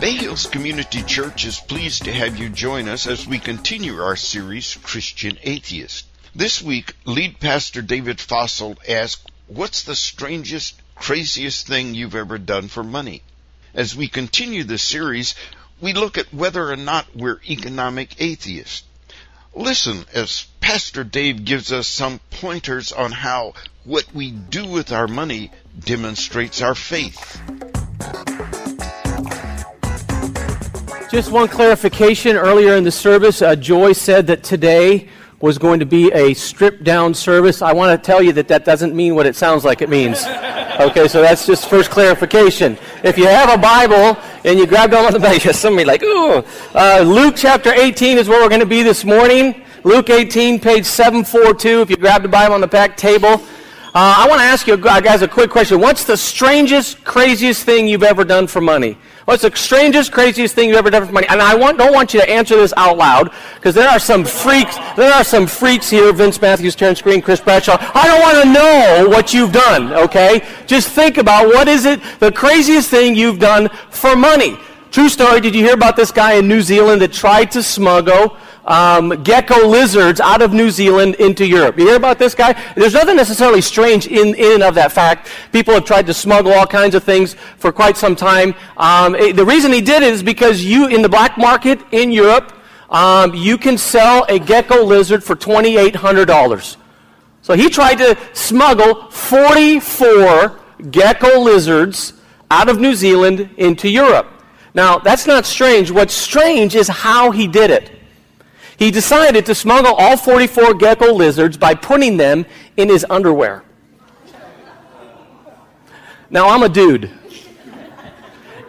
Bay Hills Community Church is pleased to have you join us as we continue our series, Christian Atheist. This week, lead pastor David Fossil asked, What's the strangest, craziest thing you've ever done for money? As we continue this series, we look at whether or not we're economic atheists. Listen as Pastor Dave gives us some pointers on how what we do with our money demonstrates our faith. Just one clarification. Earlier in the service, uh, Joy said that today was going to be a stripped down service. I want to tell you that that doesn't mean what it sounds like it means. Okay, so that's just first clarification. If you have a Bible and you grab on the back, somebody like, ooh. Uh, Luke chapter 18 is where we're going to be this morning. Luke 18, page 742. If you grab the Bible on the back table. Uh, I want to ask you guys a quick question. What's the strangest, craziest thing you've ever done for money? What's the strangest, craziest thing you've ever done for money? And I want, don't want you to answer this out loud because there are some freaks. There are some freaks here. Vince Matthews, Terrence Green, Chris Bradshaw. I don't want to know what you've done. Okay, just think about what is it the craziest thing you've done for money. True story. Did you hear about this guy in New Zealand that tried to smuggle? Um, gecko lizards out of New Zealand into Europe. You hear about this guy? There's nothing necessarily strange in, in and of that fact. People have tried to smuggle all kinds of things for quite some time. Um, it, the reason he did it is because you, in the black market in Europe, um, you can sell a gecko lizard for $2,800. So he tried to smuggle 44 gecko lizards out of New Zealand into Europe. Now, that's not strange. What's strange is how he did it he decided to smuggle all 44 gecko lizards by putting them in his underwear. Now, I'm a dude.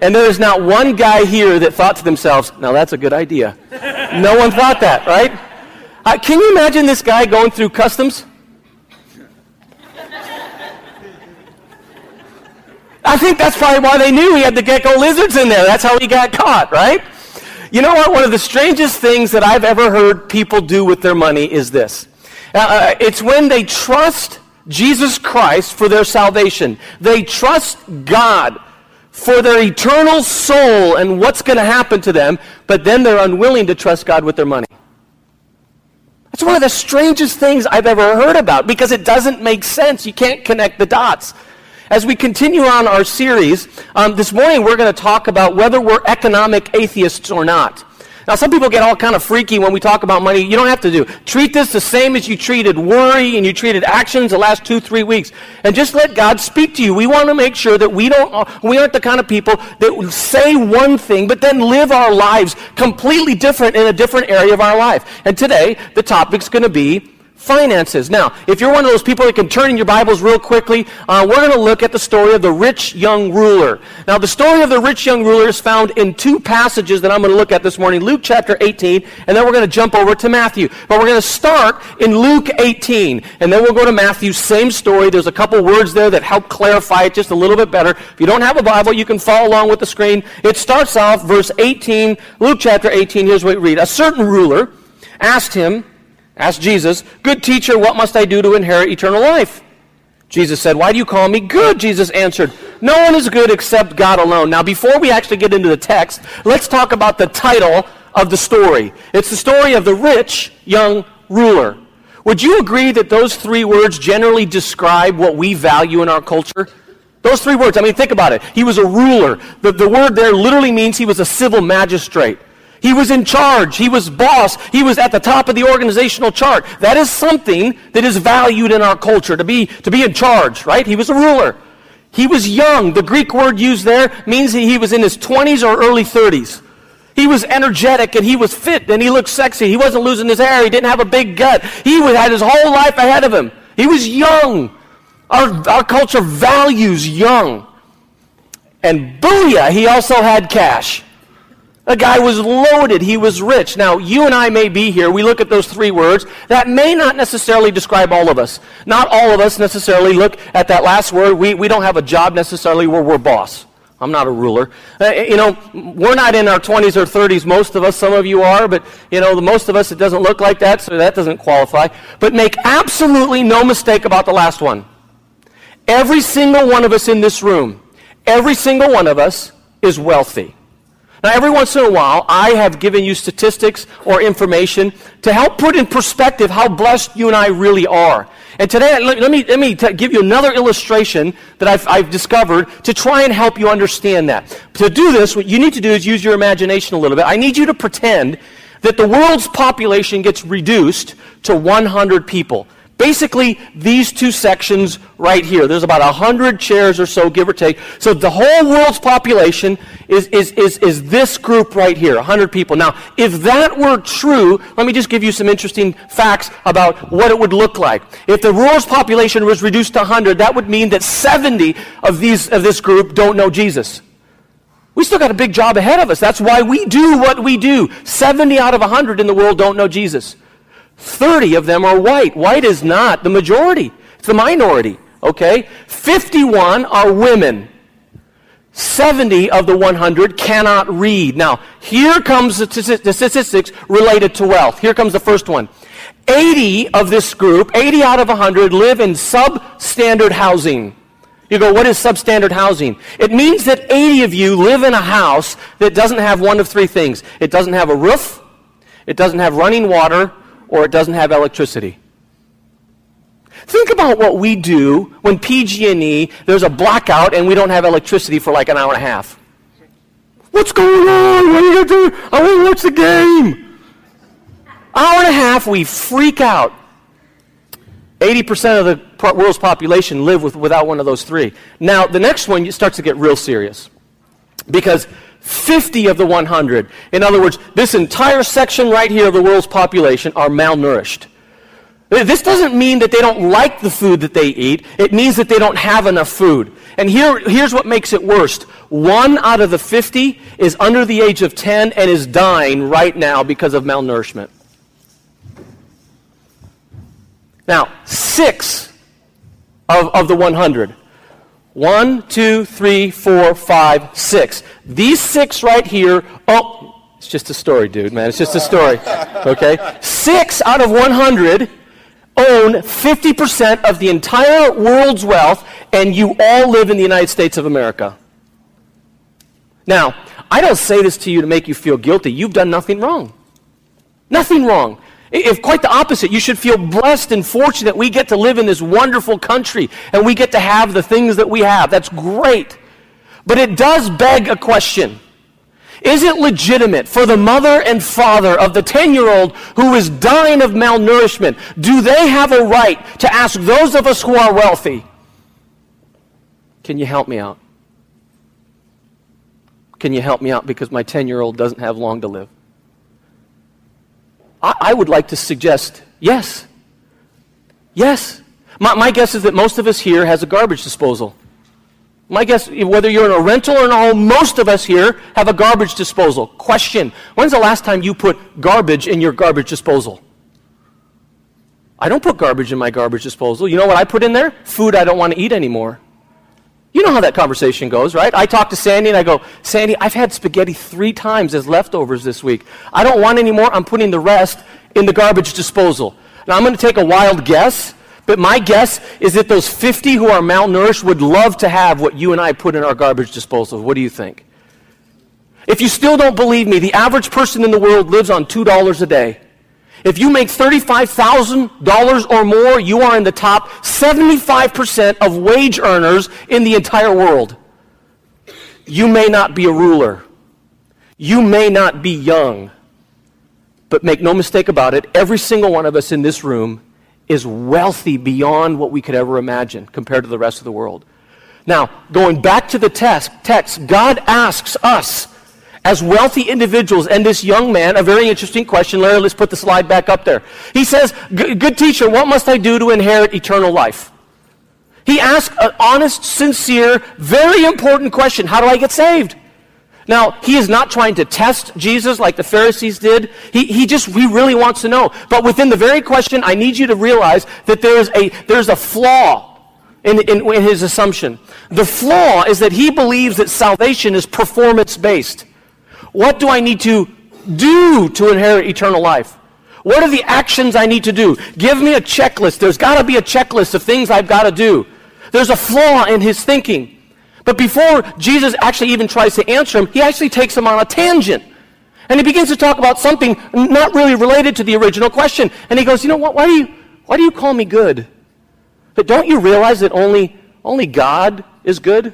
And there is not one guy here that thought to themselves, now that's a good idea. no one thought that, right? Uh, can you imagine this guy going through customs? I think that's probably why they knew he had the gecko lizards in there. That's how he got caught, right? You know what? One of the strangest things that I've ever heard people do with their money is this. Uh, uh, it's when they trust Jesus Christ for their salvation. They trust God for their eternal soul and what's going to happen to them, but then they're unwilling to trust God with their money. That's one of the strangest things I've ever heard about because it doesn't make sense. You can't connect the dots. As we continue on our series, um, this morning we're going to talk about whether we're economic atheists or not. Now, some people get all kind of freaky when we talk about money. You don't have to do. Treat this the same as you treated worry and you treated actions the last two, three weeks. And just let God speak to you. We want to make sure that we don't, we aren't the kind of people that say one thing, but then live our lives completely different in a different area of our life. And today, the topic's going to be finances. Now, if you're one of those people that can turn in your Bibles real quickly, uh, we're going to look at the story of the rich young ruler. Now, the story of the rich young ruler is found in two passages that I'm going to look at this morning Luke chapter 18, and then we're going to jump over to Matthew. But we're going to start in Luke 18, and then we'll go to Matthew. Same story. There's a couple words there that help clarify it just a little bit better. If you don't have a Bible, you can follow along with the screen. It starts off, verse 18, Luke chapter 18. Here's what we read A certain ruler asked him, Asked Jesus, Good teacher, what must I do to inherit eternal life? Jesus said, Why do you call me good? Jesus answered, No one is good except God alone. Now, before we actually get into the text, let's talk about the title of the story. It's the story of the rich young ruler. Would you agree that those three words generally describe what we value in our culture? Those three words, I mean, think about it. He was a ruler. The, the word there literally means he was a civil magistrate. He was in charge. He was boss. He was at the top of the organizational chart. That is something that is valued in our culture, to be, to be in charge, right? He was a ruler. He was young. The Greek word used there means he was in his 20s or early 30s. He was energetic and he was fit and he looked sexy. He wasn't losing his hair. He didn't have a big gut. He had his whole life ahead of him. He was young. Our, our culture values young. And booyah, he also had cash. The guy was loaded. He was rich. Now, you and I may be here. We look at those three words. That may not necessarily describe all of us. Not all of us necessarily look at that last word. We, we don't have a job necessarily where we're boss. I'm not a ruler. Uh, you know, we're not in our 20s or 30s. Most of us, some of you are, but, you know, the most of us, it doesn't look like that, so that doesn't qualify. But make absolutely no mistake about the last one. Every single one of us in this room, every single one of us is wealthy. Now, every once in a while, I have given you statistics or information to help put in perspective how blessed you and I really are. And today, let, me, let me t- give you another illustration that I've, I've discovered to try and help you understand that. To do this, what you need to do is use your imagination a little bit. I need you to pretend that the world's population gets reduced to 100 people. Basically, these two sections right here. There's about 100 chairs or so, give or take. So the whole world's population is, is, is, is this group right here, 100 people. Now, if that were true, let me just give you some interesting facts about what it would look like. If the world's population was reduced to 100, that would mean that 70 of, these, of this group don't know Jesus. We still got a big job ahead of us. That's why we do what we do. 70 out of 100 in the world don't know Jesus. 30 of them are white. White is not the majority, it's the minority. Okay? 51 are women. 70 of the 100 cannot read. Now, here comes the statistics related to wealth. Here comes the first one. 80 of this group, 80 out of 100, live in substandard housing. You go, what is substandard housing? It means that 80 of you live in a house that doesn't have one of three things. It doesn't have a roof, it doesn't have running water, or it doesn't have electricity. Think about what we do when PG&E, there's a blackout and we don't have electricity for like an hour and a half. What's going on? What are you going to do? I want to watch the game. Hour and a half, we freak out. 80% of the world's population live with, without one of those three. Now, the next one starts to get real serious. Because 50 of the 100. In other words, this entire section right here of the world's population are malnourished. This doesn't mean that they don't like the food that they eat. It means that they don't have enough food. And here, here's what makes it worst. One out of the 50 is under the age of 10 and is dying right now because of malnourishment. Now, six of, of the 100 one, two, three, four, five, six. These six right here, oh, it's just a story, dude, man. It's just a story. Okay? Six out of 100 own 50% of the entire world's wealth, and you all live in the United States of America. Now, I don't say this to you to make you feel guilty. You've done nothing wrong. Nothing wrong. If quite the opposite, you should feel blessed and fortunate we get to live in this wonderful country and we get to have the things that we have. That's great. But it does beg a question. Is it legitimate for the mother and father of the 10 year old who is dying of malnourishment? Do they have a right to ask those of us who are wealthy, can you help me out? Can you help me out because my 10 year old doesn't have long to live? I, I would like to suggest yes. Yes. My, my guess is that most of us here has a garbage disposal. My guess, whether you're in a rental or in a home, most of us here have a garbage disposal. Question When's the last time you put garbage in your garbage disposal? I don't put garbage in my garbage disposal. You know what I put in there? Food I don't want to eat anymore. You know how that conversation goes, right? I talk to Sandy and I go, Sandy, I've had spaghetti three times as leftovers this week. I don't want any more. I'm putting the rest in the garbage disposal. Now, I'm going to take a wild guess, but my guess is that those 50 who are malnourished would love to have what you and I put in our garbage disposal. What do you think? If you still don't believe me, the average person in the world lives on $2 a day. If you make $35,000 or more, you are in the top 75% of wage earners in the entire world. You may not be a ruler. You may not be young. But make no mistake about it, every single one of us in this room is wealthy beyond what we could ever imagine compared to the rest of the world. Now, going back to the text, text God asks us as wealthy individuals. And this young man, a very interesting question. Larry, let's put the slide back up there. He says, Good teacher, what must I do to inherit eternal life? He asks an honest, sincere, very important question How do I get saved? Now, he is not trying to test Jesus like the Pharisees did. He, he just, he really wants to know. But within the very question, I need you to realize that there's a, there's a flaw in, in, in his assumption. The flaw is that he believes that salvation is performance based. What do I need to do to inherit eternal life? What are the actions I need to do? Give me a checklist. There's got to be a checklist of things I've got to do. There's a flaw in his thinking. But before Jesus actually even tries to answer him, he actually takes him on a tangent. And he begins to talk about something not really related to the original question. And he goes, You know what? Why do you, why do you call me good? But don't you realize that only, only God is good?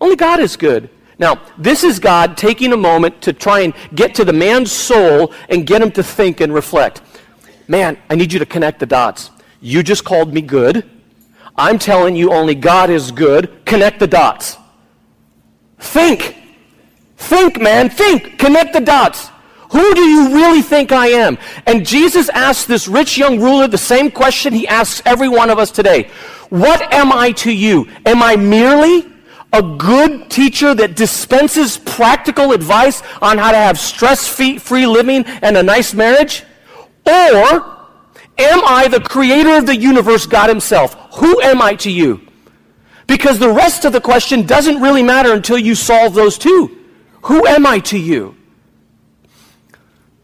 Only God is good. Now, this is God taking a moment to try and get to the man's soul and get him to think and reflect. Man, I need you to connect the dots. You just called me good. I'm telling you only God is good. Connect the dots. Think. Think, man. Think. Connect the dots. Who do you really think I am? And Jesus asked this rich young ruler the same question he asks every one of us today. What am I to you? Am I merely a good teacher that dispenses practical advice on how to have stress free living and a nice marriage? Or am I the creator of the universe, God Himself? Who am I to you? Because the rest of the question doesn't really matter until you solve those two. Who am I to you?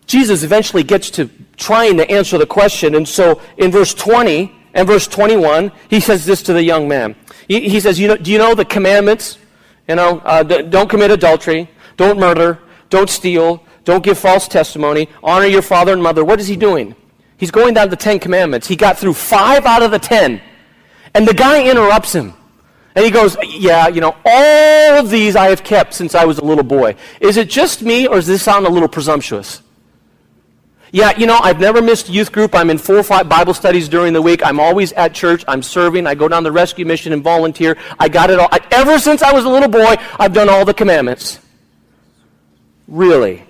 Jesus eventually gets to trying to answer the question, and so in verse 20 and verse 21, he says this to the young man. He, he says, you know, Do you know the commandments? You know, uh, don't commit adultery, don't murder, don't steal, don't give false testimony, honor your father and mother. What is he doing? He's going down the Ten Commandments. He got through five out of the ten. And the guy interrupts him. And he goes, Yeah, you know, all of these I have kept since I was a little boy. Is it just me, or does this sound a little presumptuous? Yeah, you know, I've never missed youth group. I'm in four or five Bible studies during the week. I'm always at church. I'm serving. I go down the rescue mission and volunteer. I got it all. I, ever since I was a little boy, I've done all the commandments. Really?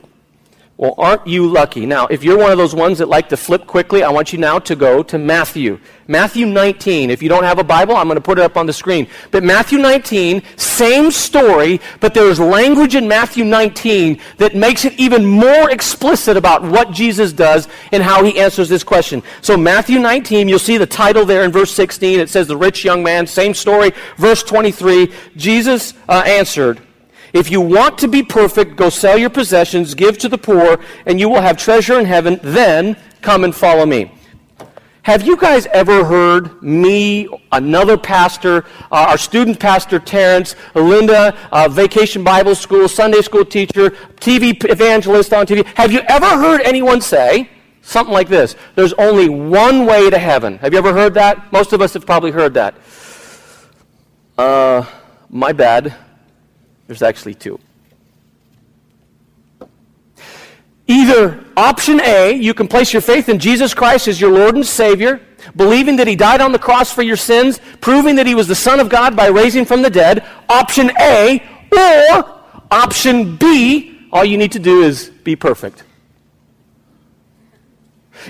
Well, aren't you lucky? Now, if you're one of those ones that like to flip quickly, I want you now to go to Matthew. Matthew 19. If you don't have a Bible, I'm going to put it up on the screen. But Matthew 19, same story, but there's language in Matthew 19 that makes it even more explicit about what Jesus does and how he answers this question. So, Matthew 19, you'll see the title there in verse 16. It says, The rich young man, same story. Verse 23, Jesus uh, answered, if you want to be perfect, go sell your possessions, give to the poor, and you will have treasure in heaven. Then come and follow me. Have you guys ever heard me, another pastor, uh, our student pastor Terrence, Linda, uh, vacation Bible school, Sunday school teacher, TV evangelist on TV? Have you ever heard anyone say something like this? There's only one way to heaven. Have you ever heard that? Most of us have probably heard that. Uh, my bad. There's actually two. Either option A, you can place your faith in Jesus Christ as your Lord and Savior, believing that He died on the cross for your sins, proving that He was the Son of God by raising from the dead. Option A, or option B, all you need to do is be perfect.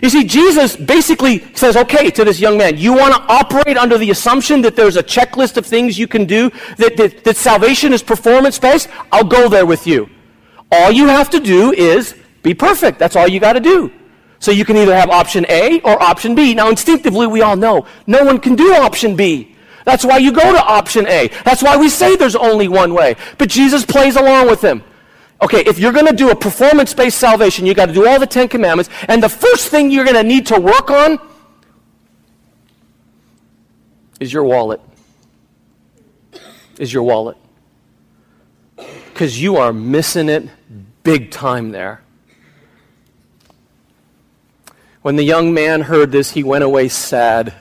You see, Jesus basically says, okay, to this young man, you want to operate under the assumption that there's a checklist of things you can do, that, that, that salvation is performance based? I'll go there with you. All you have to do is be perfect. That's all you got to do. So you can either have option A or option B. Now, instinctively, we all know no one can do option B. That's why you go to option A. That's why we say there's only one way. But Jesus plays along with them. Okay, if you're going to do a performance based salvation, you got to do all the Ten Commandments. And the first thing you're going to need to work on is your wallet. Is your wallet. Because you are missing it big time there. When the young man heard this, he went away sad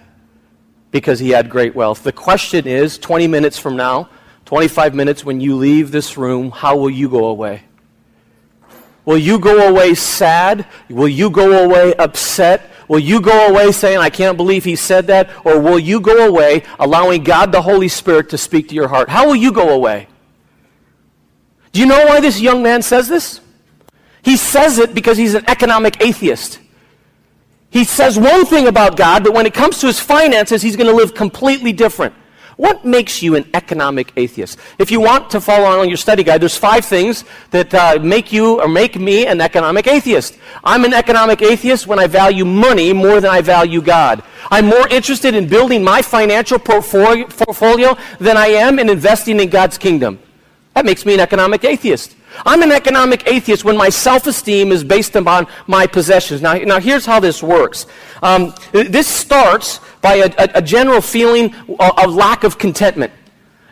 because he had great wealth. The question is 20 minutes from now, 25 minutes when you leave this room, how will you go away? Will you go away sad? Will you go away upset? Will you go away saying, I can't believe he said that? Or will you go away allowing God the Holy Spirit to speak to your heart? How will you go away? Do you know why this young man says this? He says it because he's an economic atheist. He says one thing about God, but when it comes to his finances, he's going to live completely different. What makes you an economic atheist? If you want to follow on your study guide, there's five things that uh, make you or make me an economic atheist. I'm an economic atheist when I value money more than I value God. I'm more interested in building my financial portfolio than I am in investing in God's kingdom. That makes me an economic atheist. I'm an economic atheist when my self esteem is based upon my possessions. Now, now here's how this works um, this starts by a, a, a general feeling of, of lack of contentment.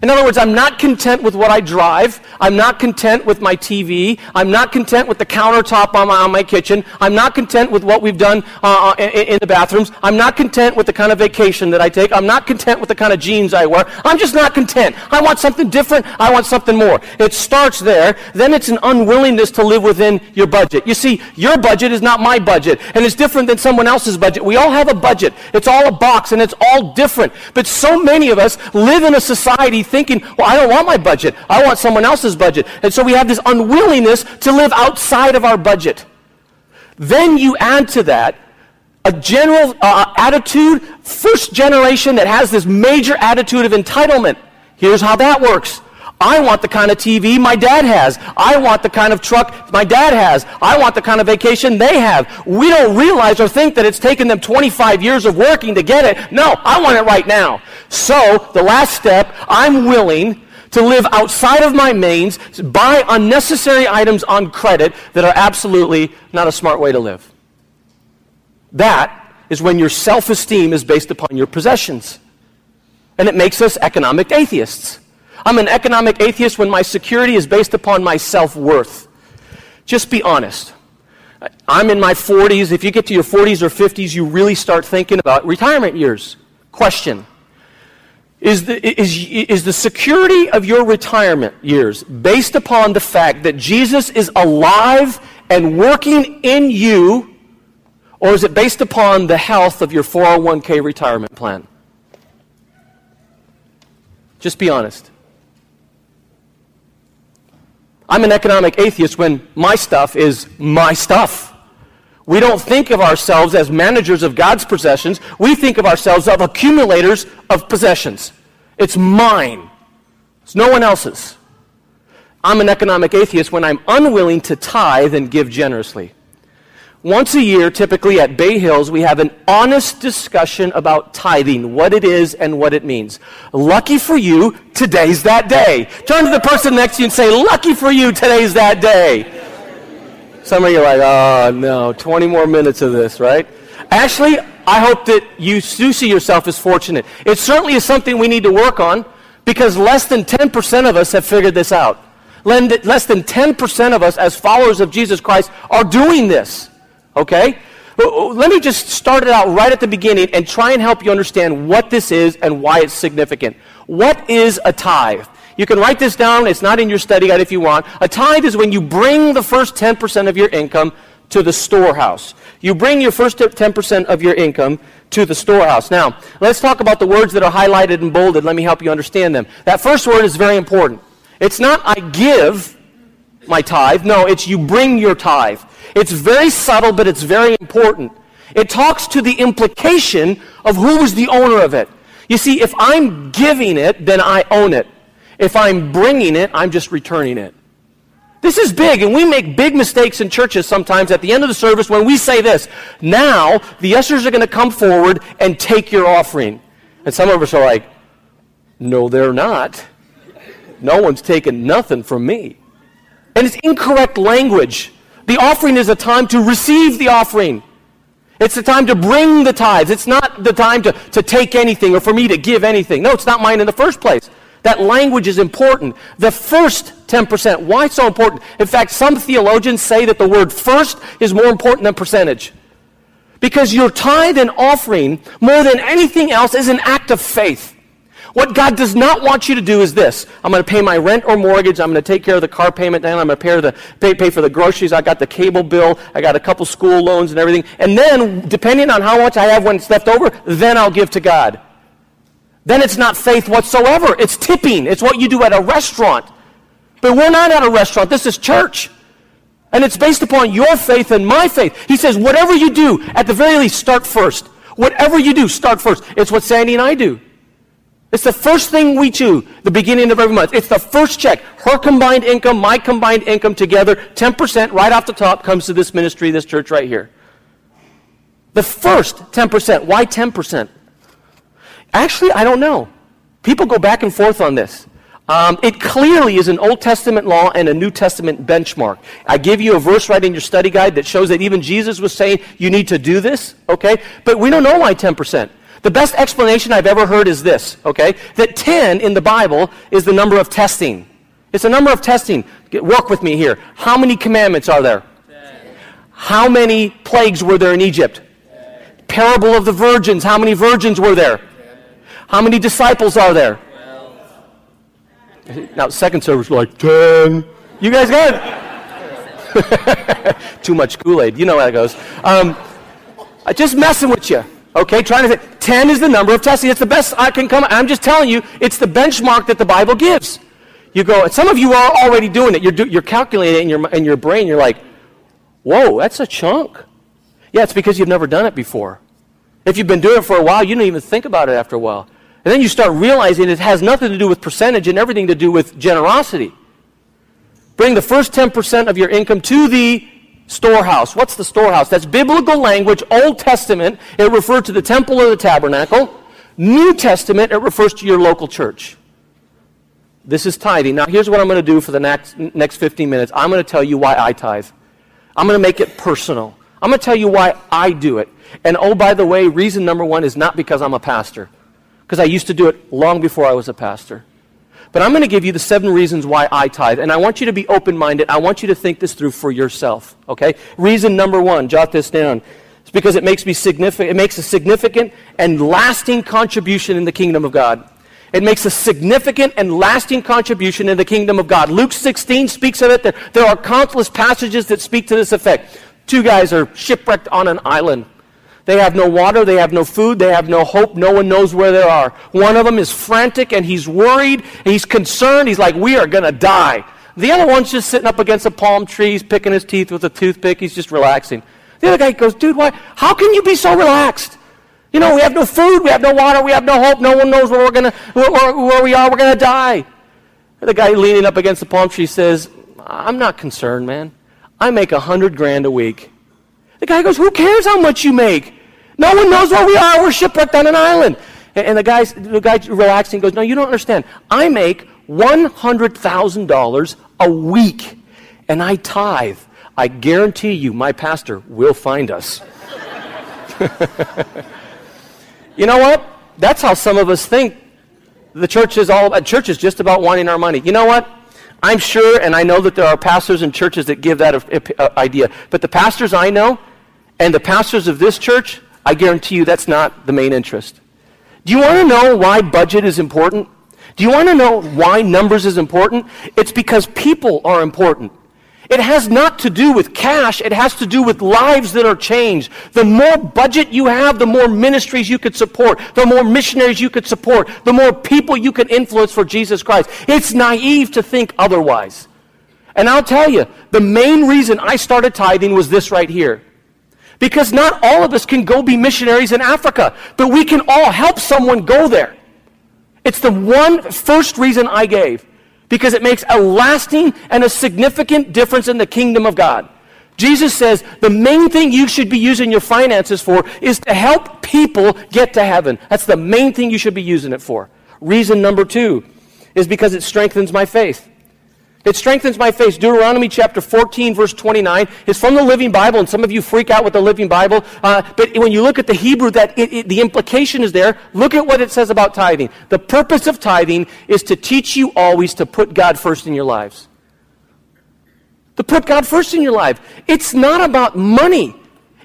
In other words, I'm not content with what I drive. I'm not content with my TV. I'm not content with the countertop on my, on my kitchen. I'm not content with what we've done uh, uh in, in, the bathrooms. I'm not content with the kind of vacation that I take. I'm not content with the kind of jeans I wear. I'm just not content. I want something different. I want something more. It starts there. Then it's an unwillingness to live within your budget. You see, your budget is not my budget, and it's different than someone else's budget. We all have a budget. It's all a box, and it's all different. But so many of us live in a society thinking, well, I don't want my budget. I want someone else's budget. And so we have this unwillingness to live outside of our budget. Then you add to that a general uh, attitude, first generation that has this major attitude of entitlement. Here's how that works. I want the kind of TV my dad has. I want the kind of truck my dad has. I want the kind of vacation they have. We don't realize or think that it's taken them 25 years of working to get it. No, I want it right now. So, the last step, I'm willing to live outside of my means, buy unnecessary items on credit that are absolutely not a smart way to live. That is when your self esteem is based upon your possessions. And it makes us economic atheists. I'm an economic atheist when my security is based upon my self worth. Just be honest. I'm in my 40s. If you get to your 40s or 50s, you really start thinking about retirement years. Question is the, is, is the security of your retirement years based upon the fact that Jesus is alive and working in you, or is it based upon the health of your 401k retirement plan? Just be honest. I'm an economic atheist when my stuff is my stuff. We don't think of ourselves as managers of God's possessions. We think of ourselves as accumulators of possessions. It's mine. It's no one else's. I'm an economic atheist when I'm unwilling to tithe and give generously. Once a year, typically at Bay Hills, we have an honest discussion about tithing, what it is and what it means. Lucky for you, today's that day. Turn to the person next to you and say, Lucky for you, today's that day. Some of you are like, oh no, 20 more minutes of this, right? Actually, I hope that you do see yourself as fortunate. It certainly is something we need to work on because less than 10% of us have figured this out. Less than 10% of us, as followers of Jesus Christ, are doing this. Okay? Let me just start it out right at the beginning and try and help you understand what this is and why it's significant. What is a tithe? You can write this down. It's not in your study guide if you want. A tithe is when you bring the first 10% of your income to the storehouse. You bring your first 10% of your income to the storehouse. Now, let's talk about the words that are highlighted and bolded. Let me help you understand them. That first word is very important. It's not I give my tithe. No, it's you bring your tithe. It's very subtle, but it's very important. It talks to the implication of who is the owner of it. You see, if I'm giving it, then I own it. If I'm bringing it, I'm just returning it. This is big, and we make big mistakes in churches sometimes at the end of the service when we say this. Now, the ushers are going to come forward and take your offering. And some of us are like, no, they're not. No one's taking nothing from me. And it's incorrect language. The offering is a time to receive the offering. It's the time to bring the tithes. It's not the time to, to take anything or for me to give anything. No, it's not mine in the first place. That language is important. The first 10%. Why so important? In fact, some theologians say that the word first is more important than percentage. Because your tithe and offering, more than anything else, is an act of faith. What God does not want you to do is this. I'm going to pay my rent or mortgage. I'm going to take care of the car payment down. I'm going to pay, the, pay, pay for the groceries. I got the cable bill. I got a couple school loans and everything. And then, depending on how much I have when it's left over, then I'll give to God. Then it's not faith whatsoever. It's tipping. It's what you do at a restaurant. But we're not at a restaurant. This is church. And it's based upon your faith and my faith. He says, whatever you do, at the very least, start first. Whatever you do, start first. It's what Sandy and I do. It's the first thing we do, the beginning of every month. It's the first check. Her combined income, my combined income together, 10% right off the top comes to this ministry, this church right here. The first 10%. Why 10%? Actually, I don't know. People go back and forth on this. Um, it clearly is an Old Testament law and a New Testament benchmark. I give you a verse right in your study guide that shows that even Jesus was saying you need to do this, okay? But we don't know why 10%. The best explanation I've ever heard is this, okay? That 10 in the Bible is the number of testing. It's a number of testing. Work with me here. How many commandments are there? Ten. How many plagues were there in Egypt? Ten. Parable of the virgins. How many virgins were there? Ten. How many disciples are there? Now, second service, like 10. You guys it? Too much Kool Aid. You know how it goes. Um, just messing with you. Okay, trying to say 10 is the number of testing. It's the best I can come. I'm just telling you, it's the benchmark that the Bible gives. You go, some of you are already doing it. You're, do, you're calculating it in your, in your brain. You're like, whoa, that's a chunk. Yeah, it's because you've never done it before. If you've been doing it for a while, you don't even think about it after a while. And then you start realizing it has nothing to do with percentage and everything to do with generosity. Bring the first 10% of your income to the storehouse. What's the storehouse? That's biblical language, Old Testament. It refers to the temple or the tabernacle. New Testament, it refers to your local church. This is tithing. Now, here's what I'm going to do for the next, next 15 minutes. I'm going to tell you why I tithe. I'm going to make it personal. I'm going to tell you why I do it. And oh, by the way, reason number one is not because I'm a pastor because I used to do it long before I was a pastor. But I'm going to give you the seven reasons why I tithe. And I want you to be open minded. I want you to think this through for yourself. Okay? Reason number one, jot this down. It's because it makes me significant, it makes a significant and lasting contribution in the kingdom of God. It makes a significant and lasting contribution in the kingdom of God. Luke 16 speaks of it. There, there are countless passages that speak to this effect. Two guys are shipwrecked on an island. They have no water, they have no food, they have no hope, no one knows where they are. One of them is frantic and he's worried, he's concerned, he's like, We are going to die. The other one's just sitting up against a palm tree, he's picking his teeth with a toothpick, he's just relaxing. The other guy goes, Dude, why? How can you be so relaxed? You know, we have no food, we have no water, we have no hope, no one knows where we're gonna where, where we are, we're gonna die. The guy leaning up against the palm tree says, I'm not concerned, man. I make a hundred grand a week. The guy goes, Who cares how much you make? No one knows where we are. We're shipwrecked on an island. And the guy, the guy relaxing goes, No, you don't understand. I make $100,000 a week, and I tithe. I guarantee you, my pastor will find us. you know what? That's how some of us think the church is all about. Church is just about wanting our money. You know what? I'm sure, and I know that there are pastors and churches that give that uh, uh, idea. But the pastors I know, and the pastors of this church, I guarantee you that's not the main interest. Do you want to know why budget is important? Do you want to know why numbers is important? It's because people are important. It has not to do with cash, it has to do with lives that are changed. The more budget you have, the more ministries you could support, the more missionaries you could support, the more people you could influence for Jesus Christ. It's naive to think otherwise. And I'll tell you, the main reason I started tithing was this right here. Because not all of us can go be missionaries in Africa, but we can all help someone go there. It's the one first reason I gave. Because it makes a lasting and a significant difference in the kingdom of God. Jesus says the main thing you should be using your finances for is to help people get to heaven. That's the main thing you should be using it for. Reason number two is because it strengthens my faith. It strengthens my faith. Deuteronomy chapter 14, verse 29 is from the Living Bible, and some of you freak out with the Living Bible. Uh, but when you look at the Hebrew, that it, it, the implication is there. Look at what it says about tithing. The purpose of tithing is to teach you always to put God first in your lives. To put God first in your life. It's not about money.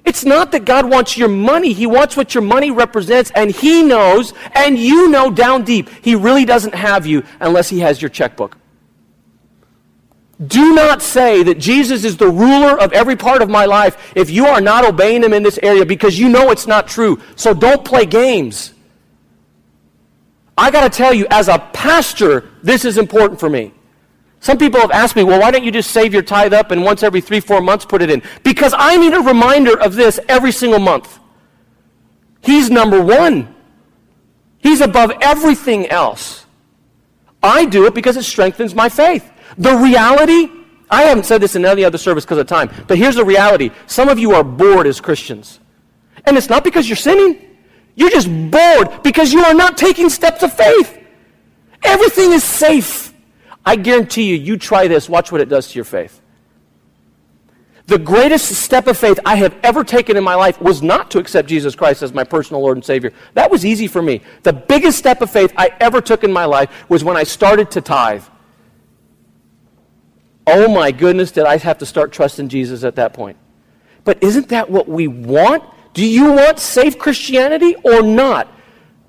It's not that God wants your money. He wants what your money represents, and He knows, and you know down deep, He really doesn't have you unless He has your checkbook. Do not say that Jesus is the ruler of every part of my life if you are not obeying him in this area because you know it's not true. So don't play games. I got to tell you, as a pastor, this is important for me. Some people have asked me, well, why don't you just save your tithe up and once every three, four months put it in? Because I need a reminder of this every single month. He's number one, He's above everything else. I do it because it strengthens my faith. The reality, I haven't said this in any other service because of time, but here's the reality. Some of you are bored as Christians. And it's not because you're sinning. You're just bored because you are not taking steps of faith. Everything is safe. I guarantee you, you try this, watch what it does to your faith. The greatest step of faith I have ever taken in my life was not to accept Jesus Christ as my personal Lord and Savior. That was easy for me. The biggest step of faith I ever took in my life was when I started to tithe. Oh my goodness, did I have to start trusting Jesus at that point. But isn't that what we want? Do you want safe Christianity or not?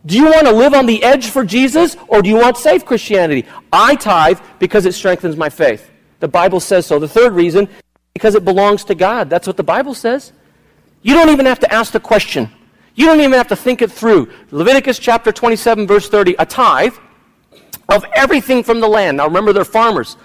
Do you want to live on the edge for Jesus or do you want safe Christianity? I tithe because it strengthens my faith. The Bible says so. The third reason because it belongs to God. That's what the Bible says. You don't even have to ask the question. You don't even have to think it through. Leviticus chapter 27, verse 30, a tithe of everything from the land. Now remember, they're farmers.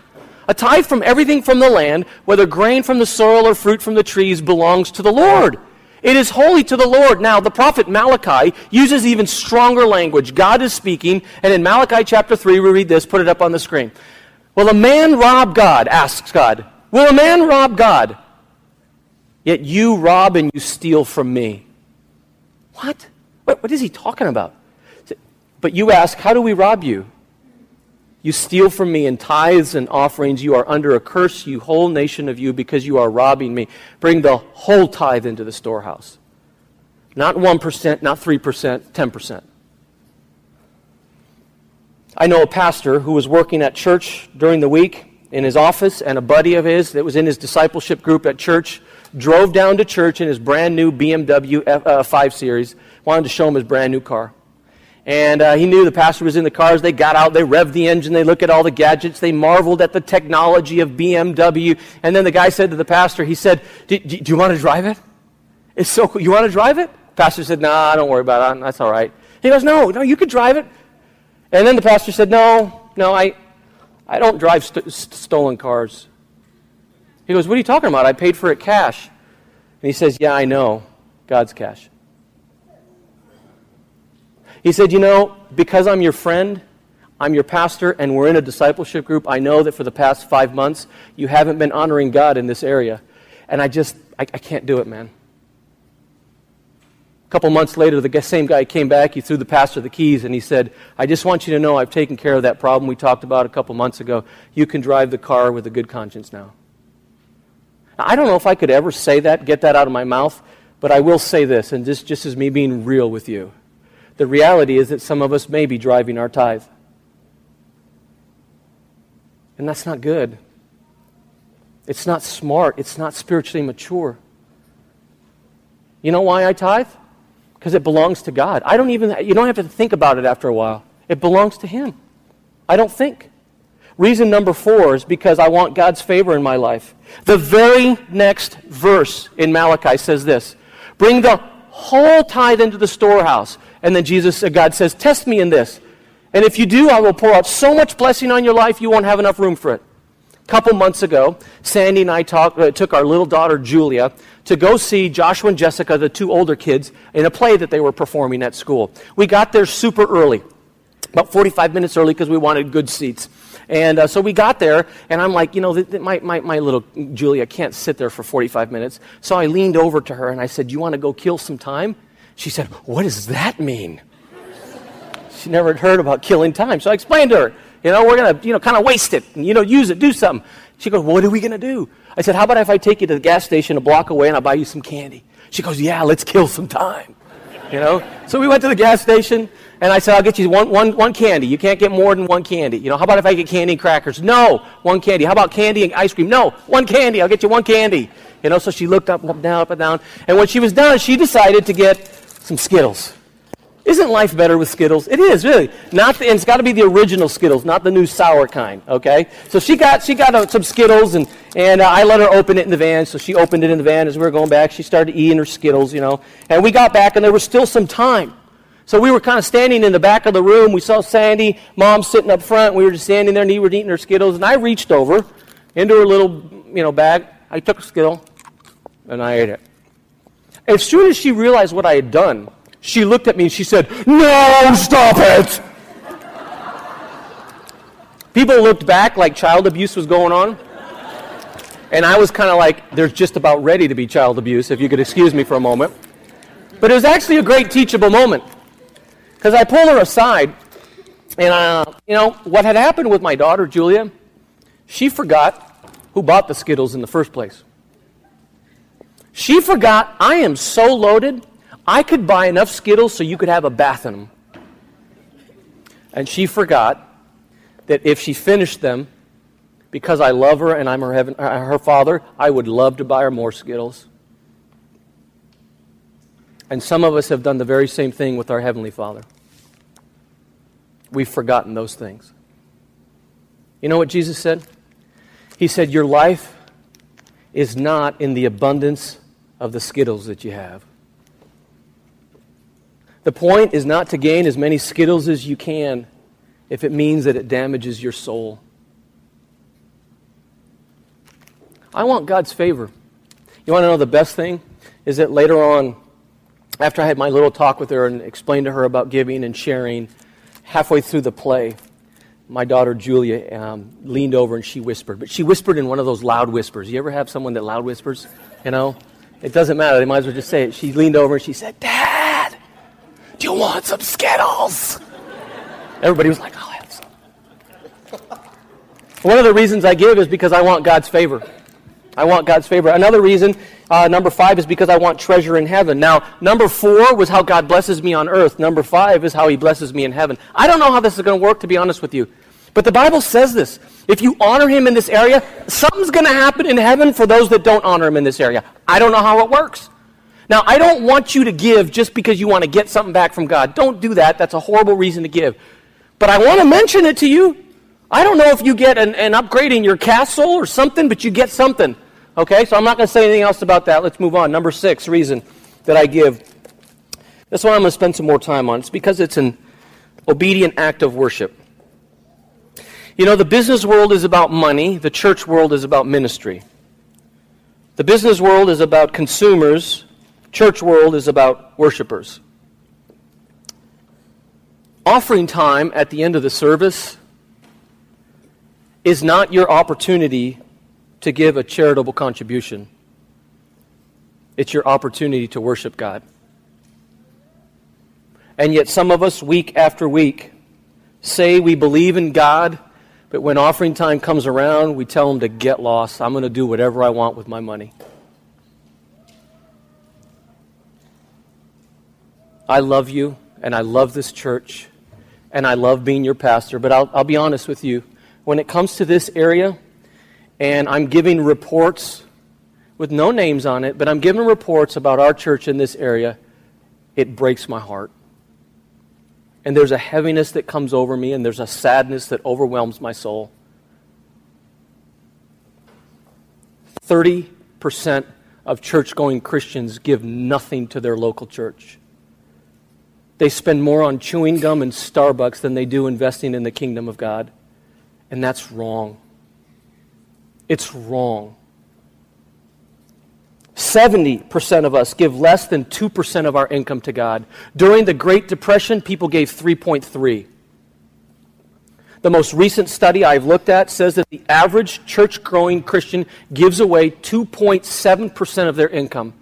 A tithe from everything from the land, whether grain from the soil or fruit from the trees, belongs to the Lord. It is holy to the Lord. Now, the prophet Malachi uses even stronger language. God is speaking, and in Malachi chapter 3, we read this, put it up on the screen. Will a man rob God? asks God. Will a man rob God? Yet you rob and you steal from me. What? What, what is he talking about? But you ask, How do we rob you? You steal from me in tithes and offerings. You are under a curse, you whole nation of you, because you are robbing me. Bring the whole tithe into the storehouse. Not 1%, not 3%, 10%. I know a pastor who was working at church during the week in his office, and a buddy of his that was in his discipleship group at church drove down to church in his brand new BMW F, uh, 5 Series, wanted to show him his brand new car. And uh, he knew the pastor was in the cars. They got out, they revved the engine, they looked at all the gadgets, they marveled at the technology of BMW. And then the guy said to the pastor, he said, Do, you want to drive it? It's so cool. You want to drive it? Pastor said, Nah, don't worry about it. That's all right. He goes, No, no, you could drive it. And then the pastor said, No, no, I, I don't drive st- stolen cars. He goes, What are you talking about? I paid for it cash. And he says, Yeah, I know. God's cash. He said, You know, because I'm your friend, I'm your pastor, and we're in a discipleship group, I know that for the past five months, you haven't been honoring God in this area. And I just, I, I can't do it, man. A couple months later, the same guy came back. He threw the pastor the keys and he said, I just want you to know I've taken care of that problem we talked about a couple months ago. You can drive the car with a good conscience now. now I don't know if I could ever say that, get that out of my mouth, but I will say this, and this just as me being real with you. The reality is that some of us may be driving our tithe. And that's not good. It's not smart. It's not spiritually mature. You know why I tithe? because it belongs to God. I don't even, you don't have to think about it after a while. It belongs to Him. I don't think. Reason number four is because I want God's favor in my life. The very next verse in Malachi says this Bring the whole tithe into the storehouse. And then Jesus, uh, God says, Test me in this. And if you do, I will pour out so much blessing on your life, you won't have enough room for it. A couple months ago, Sandy and I talk, uh, took our little daughter, Julia, to go see Joshua and Jessica, the two older kids, in a play that they were performing at school. We got there super early, about 45 minutes early because we wanted good seats. And uh, so we got there, and I'm like, you know, my, my, my little Julia can't sit there for 45 minutes. So I leaned over to her and I said, You want to go kill some time? She said, What does that mean? she never heard about killing time. So I explained to her, you know, we're going to, you know, kind of waste it you know, use it, do something. She goes, What are we going to do? I said, How about if I take you to the gas station a block away and I'll buy you some candy? She goes, Yeah, let's kill some time. You know? So we went to the gas station and I said, I'll get you one, one, one candy. You can't get more than one candy. You know, how about if I get candy and crackers? No, one candy. How about candy and ice cream? No, one candy. I'll get you one candy. You know, so she looked up, up, down, up, and down. And when she was done, she decided to get some Skittles. Isn't life better with Skittles? It is, really. Not the, and it's got to be the original Skittles, not the new sour kind, okay? So she got, she got uh, some Skittles, and, and uh, I let her open it in the van. So she opened it in the van as we were going back. She started eating her Skittles, you know. And we got back, and there was still some time. So we were kind of standing in the back of the room. We saw Sandy, mom sitting up front. We were just standing there, and we were eating her Skittles. And I reached over into her little, you know, bag. I took a Skittle, and I ate it. As soon as she realized what I had done, she looked at me and she said, No, stop it! People looked back like child abuse was going on. And I was kind of like, there's just about ready to be child abuse, if you could excuse me for a moment. But it was actually a great teachable moment. Because I pulled her aside, and, uh, you know, what had happened with my daughter, Julia, She forgot who bought the Skittles in the first place. She forgot, I am so loaded, I could buy enough Skittles so you could have a bath in them. And she forgot that if she finished them, because I love her and I'm her, heaven, uh, her father, I would love to buy her more Skittles. And some of us have done the very same thing with our Heavenly Father. We've forgotten those things. You know what Jesus said? He said, Your life is not in the abundance of the Skittles that you have. The point is not to gain as many Skittles as you can if it means that it damages your soul. I want God's favor. You want to know the best thing? Is that later on, after I had my little talk with her and explained to her about giving and sharing, halfway through the play, my daughter Julia um, leaned over and she whispered. But she whispered in one of those loud whispers. You ever have someone that loud whispers? You know? It doesn't matter. They might as well just say it. She leaned over and she said, Dad, do you want some Skittles? Everybody was like, I'll have some. One of the reasons I give is because I want God's favor. I want God's favor. Another reason, uh, number five, is because I want treasure in heaven. Now, number four was how God blesses me on earth. Number five is how he blesses me in heaven. I don't know how this is going to work, to be honest with you. But the Bible says this. If you honor him in this area, something's going to happen in heaven for those that don't honor him in this area. I don't know how it works. Now, I don't want you to give just because you want to get something back from God. Don't do that. That's a horrible reason to give. But I want to mention it to you I don't know if you get an, an upgrade in your castle or something, but you get something. Okay, so I'm not going to say anything else about that. Let's move on. Number six reason that I give. This one I'm going to spend some more time on. It's because it's an obedient act of worship. You know, the business world is about money, the church world is about ministry. The business world is about consumers, church world is about worshipers. Offering time at the end of the service is not your opportunity to give a charitable contribution. It's your opportunity to worship God. And yet, some of us, week after week, say we believe in God, but when offering time comes around, we tell them to get lost. I'm going to do whatever I want with my money. I love you, and I love this church, and I love being your pastor, but I'll, I'll be honest with you when it comes to this area, and I'm giving reports with no names on it, but I'm giving reports about our church in this area, it breaks my heart. And there's a heaviness that comes over me, and there's a sadness that overwhelms my soul. 30% of church going Christians give nothing to their local church. They spend more on chewing gum and Starbucks than they do investing in the kingdom of God. And that's wrong. It's wrong. 70% of us give less than 2% of our income to God. During the Great Depression, people gave 3.3. The most recent study I've looked at says that the average church growing Christian gives away 2.7% of their income.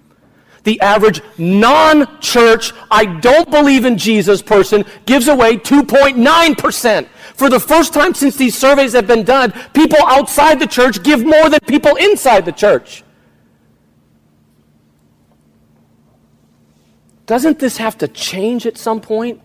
The average non church, I don't believe in Jesus person gives away 2.9%. For the first time since these surveys have been done, people outside the church give more than people inside the church. Doesn't this have to change at some point?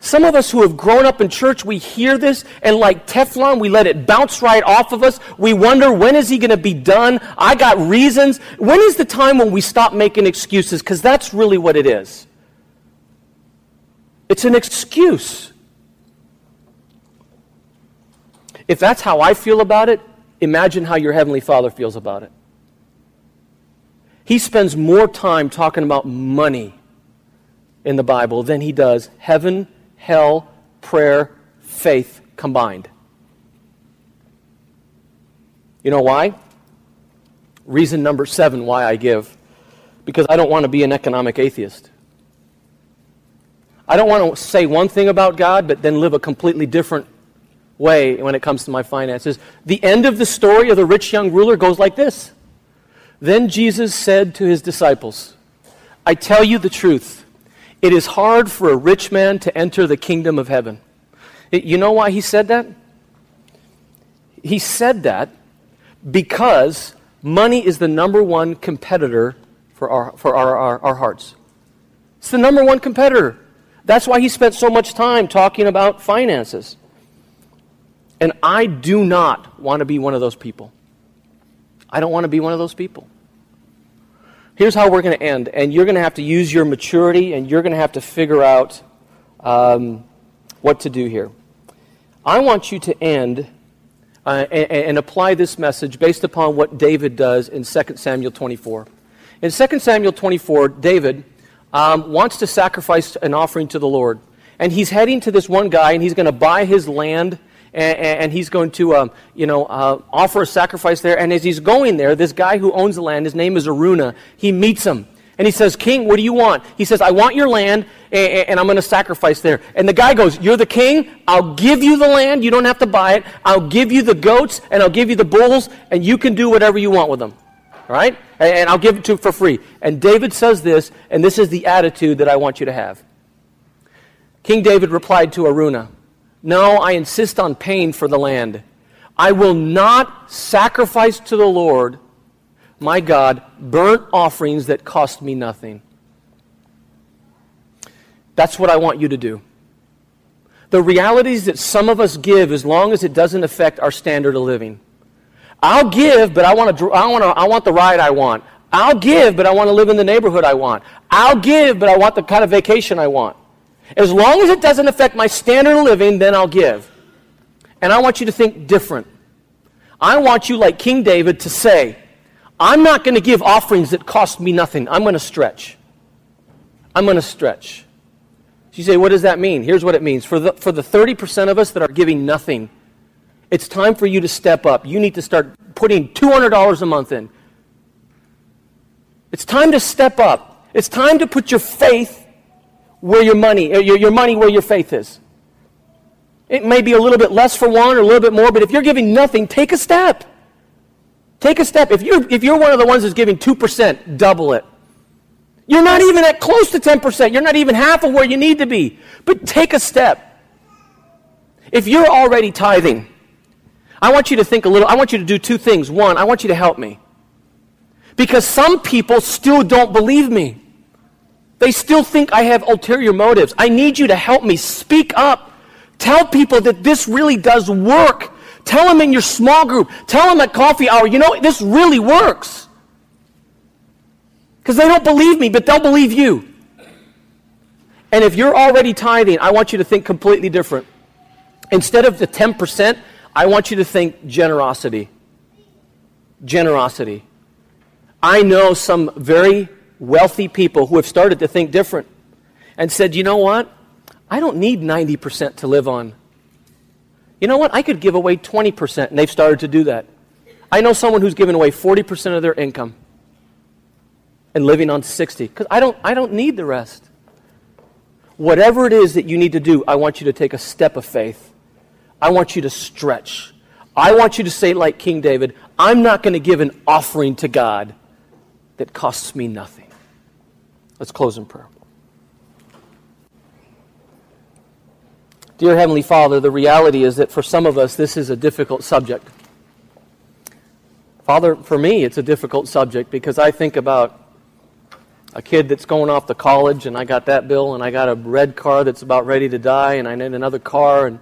Some of us who have grown up in church, we hear this, and like Teflon, we let it bounce right off of us. We wonder, when is he going to be done? I got reasons. When is the time when we stop making excuses? Because that's really what it is. It's an excuse. If that's how I feel about it, imagine how your Heavenly Father feels about it. He spends more time talking about money in the Bible than he does heaven, hell, prayer, faith combined. You know why? Reason number seven why I give. Because I don't want to be an economic atheist. I don't want to say one thing about God, but then live a completely different way when it comes to my finances. The end of the story of the rich young ruler goes like this Then Jesus said to his disciples, I tell you the truth. It is hard for a rich man to enter the kingdom of heaven. You know why he said that? He said that because money is the number one competitor for our, for our, our, our hearts. It's the number one competitor. That's why he spent so much time talking about finances. And I do not want to be one of those people. I don't want to be one of those people. Here's how we're going to end, and you're going to have to use your maturity and you're going to have to figure out um, what to do here. I want you to end uh, and, and, apply this message based upon what David does in 2 Samuel 24. In 2 Samuel 24, David um, wants to sacrifice an offering to the Lord. And he's heading to this one guy, and he's going to buy his land, and, and he's going to, um, you know, uh, offer a sacrifice there. And as he's going there, this guy who owns the land, his name is Araunah, he meets him. And he says, King, what do you want? He says, I want your land, and, and I'm going to sacrifice there. And the guy goes, You're the king. I'll give you the land. You don't have to buy it. I'll give you the goats, and I'll give you the bulls, and you can do whatever you want with them. Right? And, and I'll give it to you for free. And David says this, and this is the attitude that I want you to have. King David replied to Araunah, No, I insist on paying for the land. I will not sacrifice to the Lord my God, burnt offerings that cost me nothing. That's what I want you to do. The realities that some of us give, as long as it doesn't affect our standard of living. I'll give, but I want, to, I, want to, I want the ride I want. I'll give, but I want to live in the neighborhood I want. I'll give, but I want the kind of vacation I want. As long as it doesn't affect my standard of living, then I'll give. And I want you to think different. I want you, like King David, to say, I'm not going to give offerings that cost me nothing. I'm going to stretch. I'm going to stretch. So You say, what does that mean? Here's what it means. For the, for the 30% of us that are giving nothing, it's time for you to step up. You need to start putting $200 a month in. It's time to step up. It's time to put your faith where your money, uh, your, your money where your faith is. It may be a little bit less for one or a little bit more, but if you're giving nothing, take a step. Take a step. If you're, if you're one of the ones that's giving 2%, double it. You're not even at close to 10%. You're not even half of where you need to be. But take a step. If you're already tithing, I want you to think a little, I want you to do two things. One, I want you to help me. Because some people still don't believe me. They still think I have ulterior motives. I need you to help me. Speak up. Tell people that this really does work. Tell them in your small group. Tell them at coffee hour, you know, this really works. Because they don't believe me, but they'll believe you. And if you're already tithing, I want you to think completely different. Instead of the 10%, I want you to think generosity. Generosity. I know some very wealthy people who have started to think different and said, you know what? I don't need 90% to live on you know what? I could give away 20%, and they've started to do that. I know someone who's given away 40% of their income and living on 60 because I don't, I don't need the rest. Whatever it is that you need to do, I want you to take a step of faith. I want you to stretch. I want you to say, like King David, I'm not going to give an offering to God that costs me nothing. Let's close in prayer. Dear Heavenly Father, the reality is that for some of us, this is a difficult subject. Father, for me, it's a difficult subject because I think about a kid that's going off to college, and I got that bill, and I got a red car that's about ready to die, and I need another car, and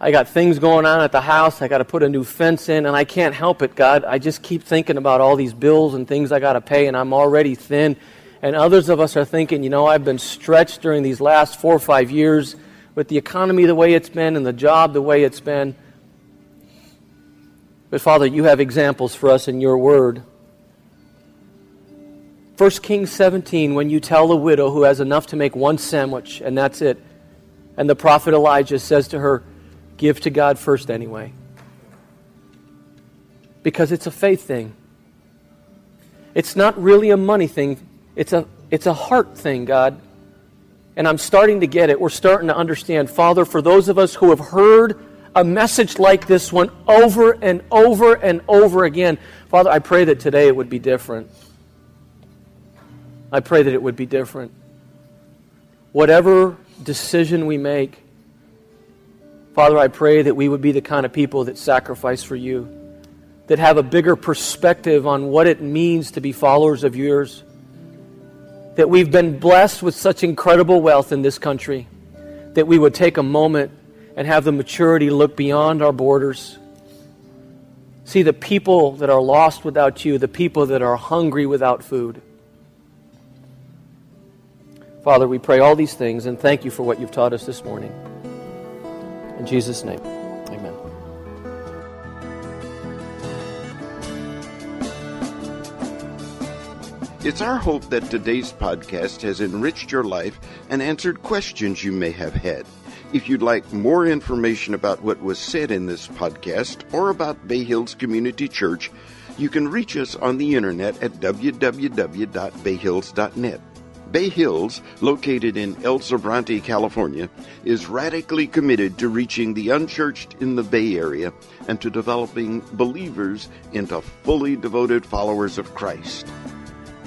I got things going on at the house. I got to put a new fence in, and I can't help it, God. I just keep thinking about all these bills and things I got to pay, and I'm already thin. And others of us are thinking, you know, I've been stretched during these last four or five years with the economy the way it's been and the job the way it's been. But Father, you have examples for us in your word. 1 Kings 17, when you tell a widow who has enough to make one sandwich and that's it, and the prophet Elijah says to her, Give to God first anyway. Because it's a faith thing. It's not really a money thing, it's a, it's a heart thing, God and I'm starting to get it. We're starting to understand. Father, for those of us who have heard a message like this one over and over and over again, Father, I pray that today it would be different. I pray that it would be different. Whatever decision we make, Father, I pray that we would be the kind of people that sacrifice for you, that have a bigger perspective on what it means to be followers of yours, that we've been blessed with such incredible wealth in this country, that we would take a moment and have the maturity look beyond our borders. See the people that are lost without you, the people that are hungry without food. Father, we pray all these things and thank you for what you've taught us this morning. In Jesus' name, It's our hope that today's podcast has enriched your life and answered questions you may have had. If you'd like more information about what was said in this podcast or about Bay Hills Community Church, you can reach us on the internet at www.bayhills.net. Bay Hills, located in El Sobrante, California, is radically committed to reaching the unchurched in the Bay Area and to developing believers into fully devoted followers of Christ.